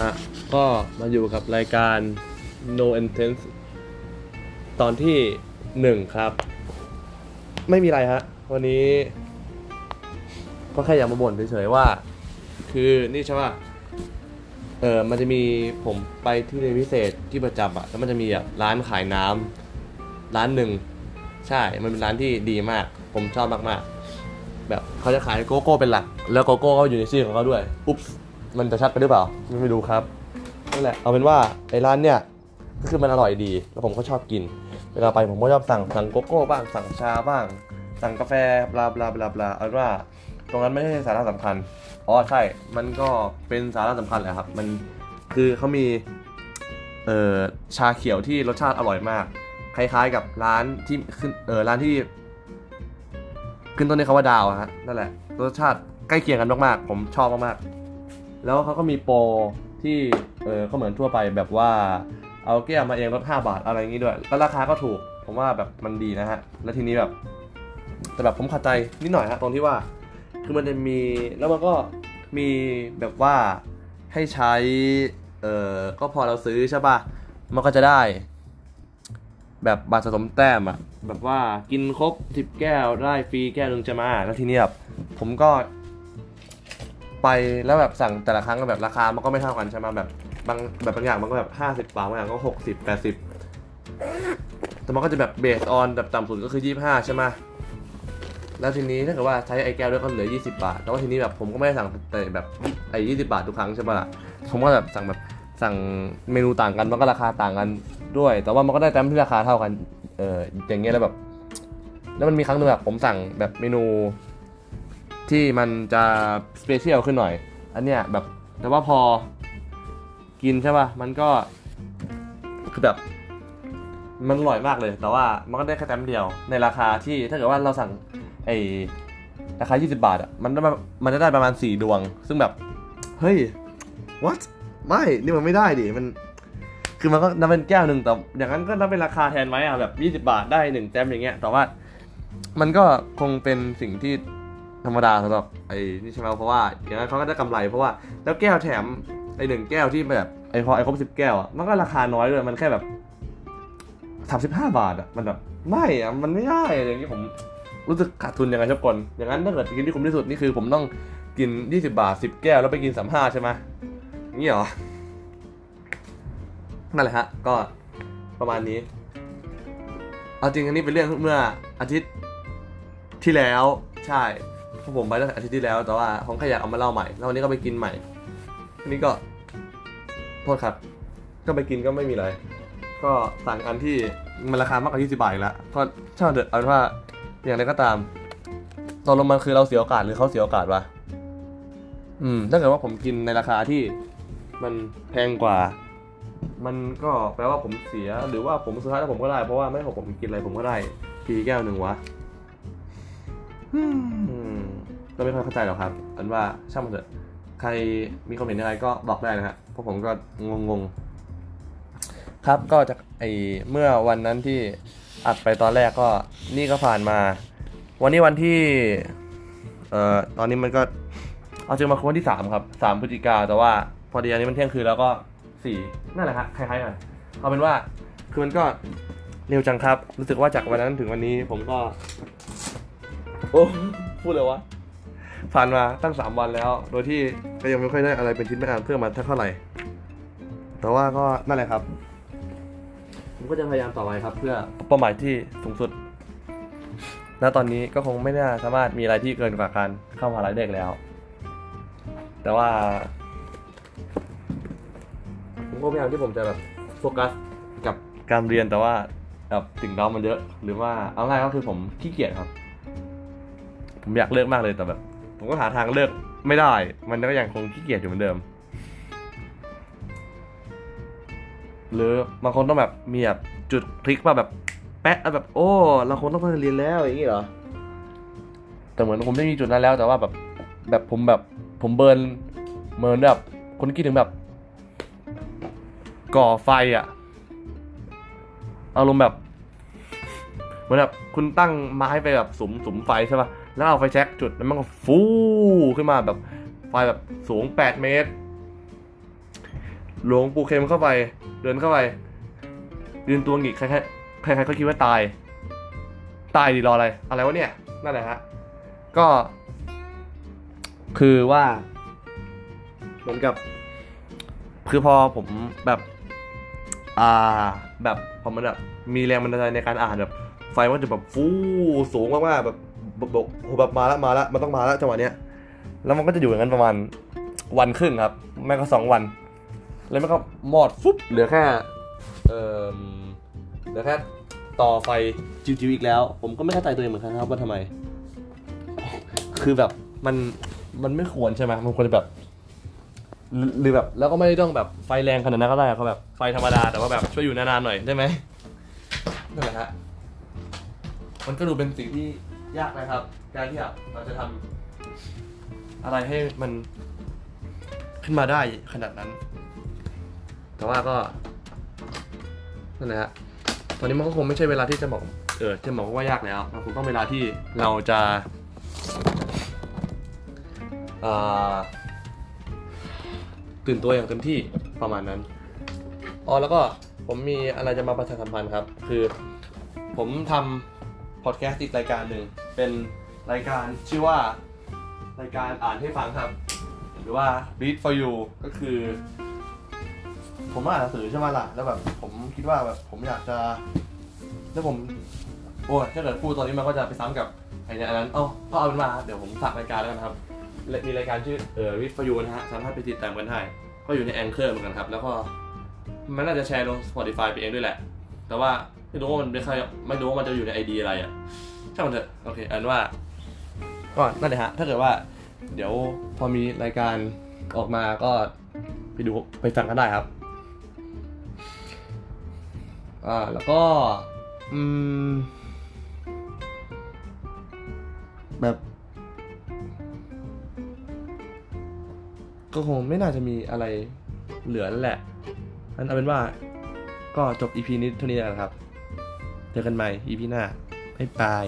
ฮะ ก็มาอยู่กับรายการ No Intense ตอนที่หนึ่งครับ ไม่มีอะไรฮะ วันนี้ ก็แค่อยากมาบ่นเฉยๆว่า คือนี่ใช่ป่ะ เออมันจะมีผมไปที่เรียนพิเศษที่ประจำอะแล้วมันจะมีแบบร้านขายน้ำร้านหนึ่ง ใช่ มันเป็นร้านที่ดีมาก ผมชอบมากๆ แบบเขาจะขายโกโก้เป็นหลัก แล้วโกโก้ก็อยู่ในชื่อของเขาด้วยอุ๊บ มันจะชัดไปหรือเปล่า ไม่รู้ครับนั่นแหละเอาเป็นว่าไอ้ร้านเนี่ยก็คือมันอร่อยดี แล้วผมก็ชอบกิน เวลาไปผมก็ชอบสั่งสั่งโกโก้บ้างสั่งชาบ้าง สั่งกาแฟบลาบลาบลาบลาเอาเป็นว่า ตรงนั้นไม่ใช่สาระสำคัญอ๋อใช่ มันก็เป็นสาระสำคัญแหละครับ มันคือเขามีเอ่อชาเขียวที่รสชาติอร่อยมาก คล้ายๆกับร้านที่ขึ้นเออร้านที่ ขึ้นต้นด้วยคำว่าดาวอะฮะนั่นแหละรสชาติใกล้เคียงกันมากๆ ผมชอบมากๆ แล้วเขาก็มีโปรที่เออก็เหมือนทั่วไปแบบว่าเอาแก้วมาเองลด5บาทอะไรอย่างงี้ด้วย แล้วราคาก็ถูก ผมว่าแบบมันดีนะฮะ แล้วทีนี้แบบ แต่แบบผมขัดใจนิดหน่อยฮะตรงที่ว่า คือมันจะมีแล้วมันก็มีแบบว่าให้ใช้ เออก็พอเราซื้อใช่ป่ะ มันก็จะได้ แบบบัตรสะสมแต้มอะแบบว่ากินครบสิบแก้วได้ฟรีแก้วนึงจะมา แล้วทีนี้แบบผมก็ ไปแล้วแบบสั่งแต่ละครั้งก็แบบราคามันก็ไม่เท่ากันใช่ไหมแบบบางแบบบางอย่างมันก็แบบห้าสิบบาทบางอย่างก็หกสิบแปดสิบแต่มันก็จะแบบเบสออนแบบต่ำสุดก็คือยี่ห้าใช่ไหมแล้วทีนี้ถ้าเกิดว่าใช้ไอ้แก้วด้วยก็เหลือยี่สิบาท แต่ว่าทีนี้แบบผมก็ไม่ได้สั่งแต่แบบไอ้ยี่สิบาททุกครั้งใช่ปะล่ะ ผมก็แบบสั่งแบบสั่งเมนูต่างกันมันก็ราคาต่างกันด้วย แต่ว่ามันก็ได้แต้มที่ราคาเท่ากัน เอออย่างเงี้ยแล้วแบบ แล้วมันมีครั้งหนึงแบบผมสั่งแบบเมนู ที่มันจะสเปเชียลขึ้นหน่อย อันเนี้ยแบบแต่ว่าพอกินใช่ป่ะ มันก็คือแบบมันอร่อยมากเลย แต่ว่ามันก็ได้แค่แต้มเดียวในราคาที่ถ้าเกิดว่าเราสั่งไอราคา 20 บาทอะมันได้มันจะได้ประมาณ 4 ดวง ซึ่งแบบ เฮ้ย what ไม่ นี่มันไม่ได้ดิมัน คือมันก็นับเป็นแก้วหนึ่งแต่อย่างนั้นก็นับเป็นราคาแทนไหมอะแบบ 20 บาทได้หนึ่งแต้มอย่างเงี้ยแต่ว่า มันก็คงเป็นสิ่งที่ ธรรมดาสำหรับไอ้นี่ใช่ไหมเพราะว่าอย่างนั้นเขาก็ได้กำไรเพราะว่าแล้วแก้วแถมไอ้หนึ่งแก้วที่แบบไอ้พอไอ้ครบสิบแก้วอะมันก็ราคาน้อยเลยมันแค่แบบสามสิบห้าบาทอะมันแบบไม่อะมันไม่ได้อย่างนี้ผมรู้สึกขาดทุนยังไงชอบกลอย่างนั้นถ้าเกิดกินที่คุ้มที่สุดนี่คือผมต้องกินยี่สิบาทสิบแก้ว แล้วไปกินสามห้าใช่ไหมนี้เหรอ นั่นแหละฮะ ก็ประมาณนี้ เอาจริงอันนี้เป็นเรื่องเมื่ออาทิตย์ที่แล้ว ใช่ ผมไปตั้งแต่อาทิตย์ที่แล้ว แต่ว่าผมแค่อยากเอามาเล่าใหม่ แล้ววันนี้ก็ไปกินใหม่ทีนี้ก็ โทษครับ ก็ไปกินก็ไม่มีอะไร ก็สั่งอันที่มันราคามากกว่า20บาทอีกแล้วก็ช่างเถอะเอาเป็นว่าอย่างไรก็ตามตอนลงมันคือเราเสียโอกาสหรือเขาเสียโอกาสวะอืมถ้าเกิดว่าผมกินในราคาที่มันแพงกว่า มันก็แปลว่าผมเสียหรือว่าผมสุดท้ายแล้วผมก็ได้ เพราะว่าไม่ห้ผมกินอะไรผมก็ได้ฟรีแก้วหนึ่งวะ ก็ไม่ค่อยเข้าใจหรอกครับอันว่าช่างมันเถอะใครมีความเห็นยังไงก็บอกได้นะฮะเพราะผมก็งงๆ ครับก็จากไอเมื่อวันนั้นที่อัดไปตอนแรกก็นี่ก็ผ่านมา วันนี้วันที่เอ่อตอนนี้มันก็เอาจริงมาคือวันที่สามครับสามพฤศจิกาแต่ว่าพอดีอันนี้มันเที่ยงคืนแล้วก็สี่นั่นแหละครับคล้ายๆกันเอาเป็นว่าคือมันก็เร็วจังครับ รู้สึกว่าจากวันนั้นถึงวันนี้ผมก็ โอ้พูดเลยวะ ผ่านมาตั้งสามวันแล้ว โดยที่ก็ยังไม่ค่อยได้อะไรเป็นชิ้นเป็นอันเพิ่มมาเท่าไหร่ แต่ว่าก็นั่นแหละครับ ผมก็จะพยายามต่อไปครับ เพื่อเป้าหมายที่สูงสุด ณ ตอนนี้ก็คงไม่น่าสามารถมีอะไรที่เกินกว่าการเข้ามหาลัยเด็กแล้ว แต่ว่า ผมก็พยายามที่ผมจะแบบโฟกัสกับการเรียนแต่ว่าแบบสิ่งเร้ามันเยอะ หรือว่าเอาง่ายก็คือผมขี้เกียจครับ ผมอยากเลิกมากเลยแต่แบบ ผมก็หาทางเลิกไม่ได้ มันก็ยังคงขี้เกียจอยู่เหมือนเดิม หรือบางคนต้องแบบมีแบบจุดพลิกมาแบบแป๊ะแบบ โอ้เราคงต้องไปเรียนแล้วอย่างนี้เหรอแต่เหมือนผมไม่มีจุดนั้นแล้วแต่ว่าแบบแบบผมแบบผมเบิร์นเหมินแบบคนคิดถึงแบบ ก่อไฟอะอารมณ์แบบเหมือนแบบคุณตั้งไม้ไปแบบสุมสุมไฟใช่ป่ะ แล้วเอาไฟแช็กจุดแล้วมันก็ฟูขึ้นมาแบบไฟแบบสูง 8 เมตร หลวงปู่เข็มเข้าไป เดินเข้าไปยืนตัวหงิกใครๆใครๆก็คิดว่าตาย ตายดีรออะไร อะไรวะเนี่ย นั่นแหละฮะ ก็ คือว่า เหมือนกับ คือพอผมแบบ อ่า แบบพอมันแบบมีแรงบันดาลใจในการอ่านแบบ ไฟมันจะแบบฟูสูงมากๆแบบ บบแบบมาแล้วมาแล้วมันต้องมาแล้วจังหวะเนี้ยแล้วมันก็จะอยู่อย่างนั้นประมาณวันครึ่งครับแม่ก็สองวัน แล้วมันก็มอดฟุบเหลือแค่เออเหลือแค่ต่อไฟจิวๆอีกแล้ว ผมก็ไม่เข้าใจตัวเองเหมือนกันครับว่าทำไม คือแบบมันมันไม่ควรใช่ไหมมันควรจะแบบหรือหรือแบบแล้วก็ไม่ได้ต้องแบบไฟแรงขนาดนั้นก็ได้เขาแบบไฟธรรมดาแต่ว่าแบบช่วยอยู่นานๆหน่อยได้ไหมนั่นแหละฮะมันก็ดูเป็นสิ่งที่ ยากนะครับ การที่แบบเราจะทำอะไรให้มันขึ้นมาได้ขนาดนั้น แต่ว่าก็นั่นแหละฮะตอนนี้มันก็คงไม่ใช่เวลาที่จะบอกเออจะบอกว่ายากแล้วมันคงต้องเวลาที่เราจะอ่าตื่นตัวอย่างเต็มที่ประมาณนั้นอ๋อแล้วก็ผมมีอะไรจะมาประชาสัมพันธ์ครับ คือผมทำพอดแคสต์อีกรายการหนึ่ง เป็นรายการชื่อว่ารายการอ่านให้ฟังครับ หรือว่า read for you ก็คือ ผมอ่านหนังสือใช่ไหมล่ะ แล้วแบบผมคิดว่าแบบผมอยากจะ แล้วผมโอ้ยถ้าเกิดพูดตอนนี้มันก็จะไปซ้ำกับไอ้เนี่ยอันนั้นเอ้าก็เอาเป็นว่าเดี๋ยวผมฝากรายการแล้วกันครับ มีรายการชื่อเอ่อวิทยูนะฮะสามารถไปติดตามกันได้ก็อยู่ในแองเกอร์เหมือนกันครับ แล้วก็มันน่าจะแชร์ลง Spotify ไปเองด้วยแหละ แต่ว่าไม่รู้ว่ามันไม่ค่อยไม่รู้ว่ามันจะอยู่ใน ID อะไรอะ ช่างมันเถอะโอเคอันว่าก็นั่นแหละฮะถ้าเกิดว่า เดี๋ยวพอมีรายการออกมาก็ไปดูไปฟังกันได้ครับอ่าแล้วก็อืมแบบก็คงไม่น่าจะมีอะไรเหลือแล้วแหละอันเอาเป็นว่าก็จบ EP นี้เท่านี้แล้วครับ เจอกันใหม่ EP หน้า บ๊ายบาย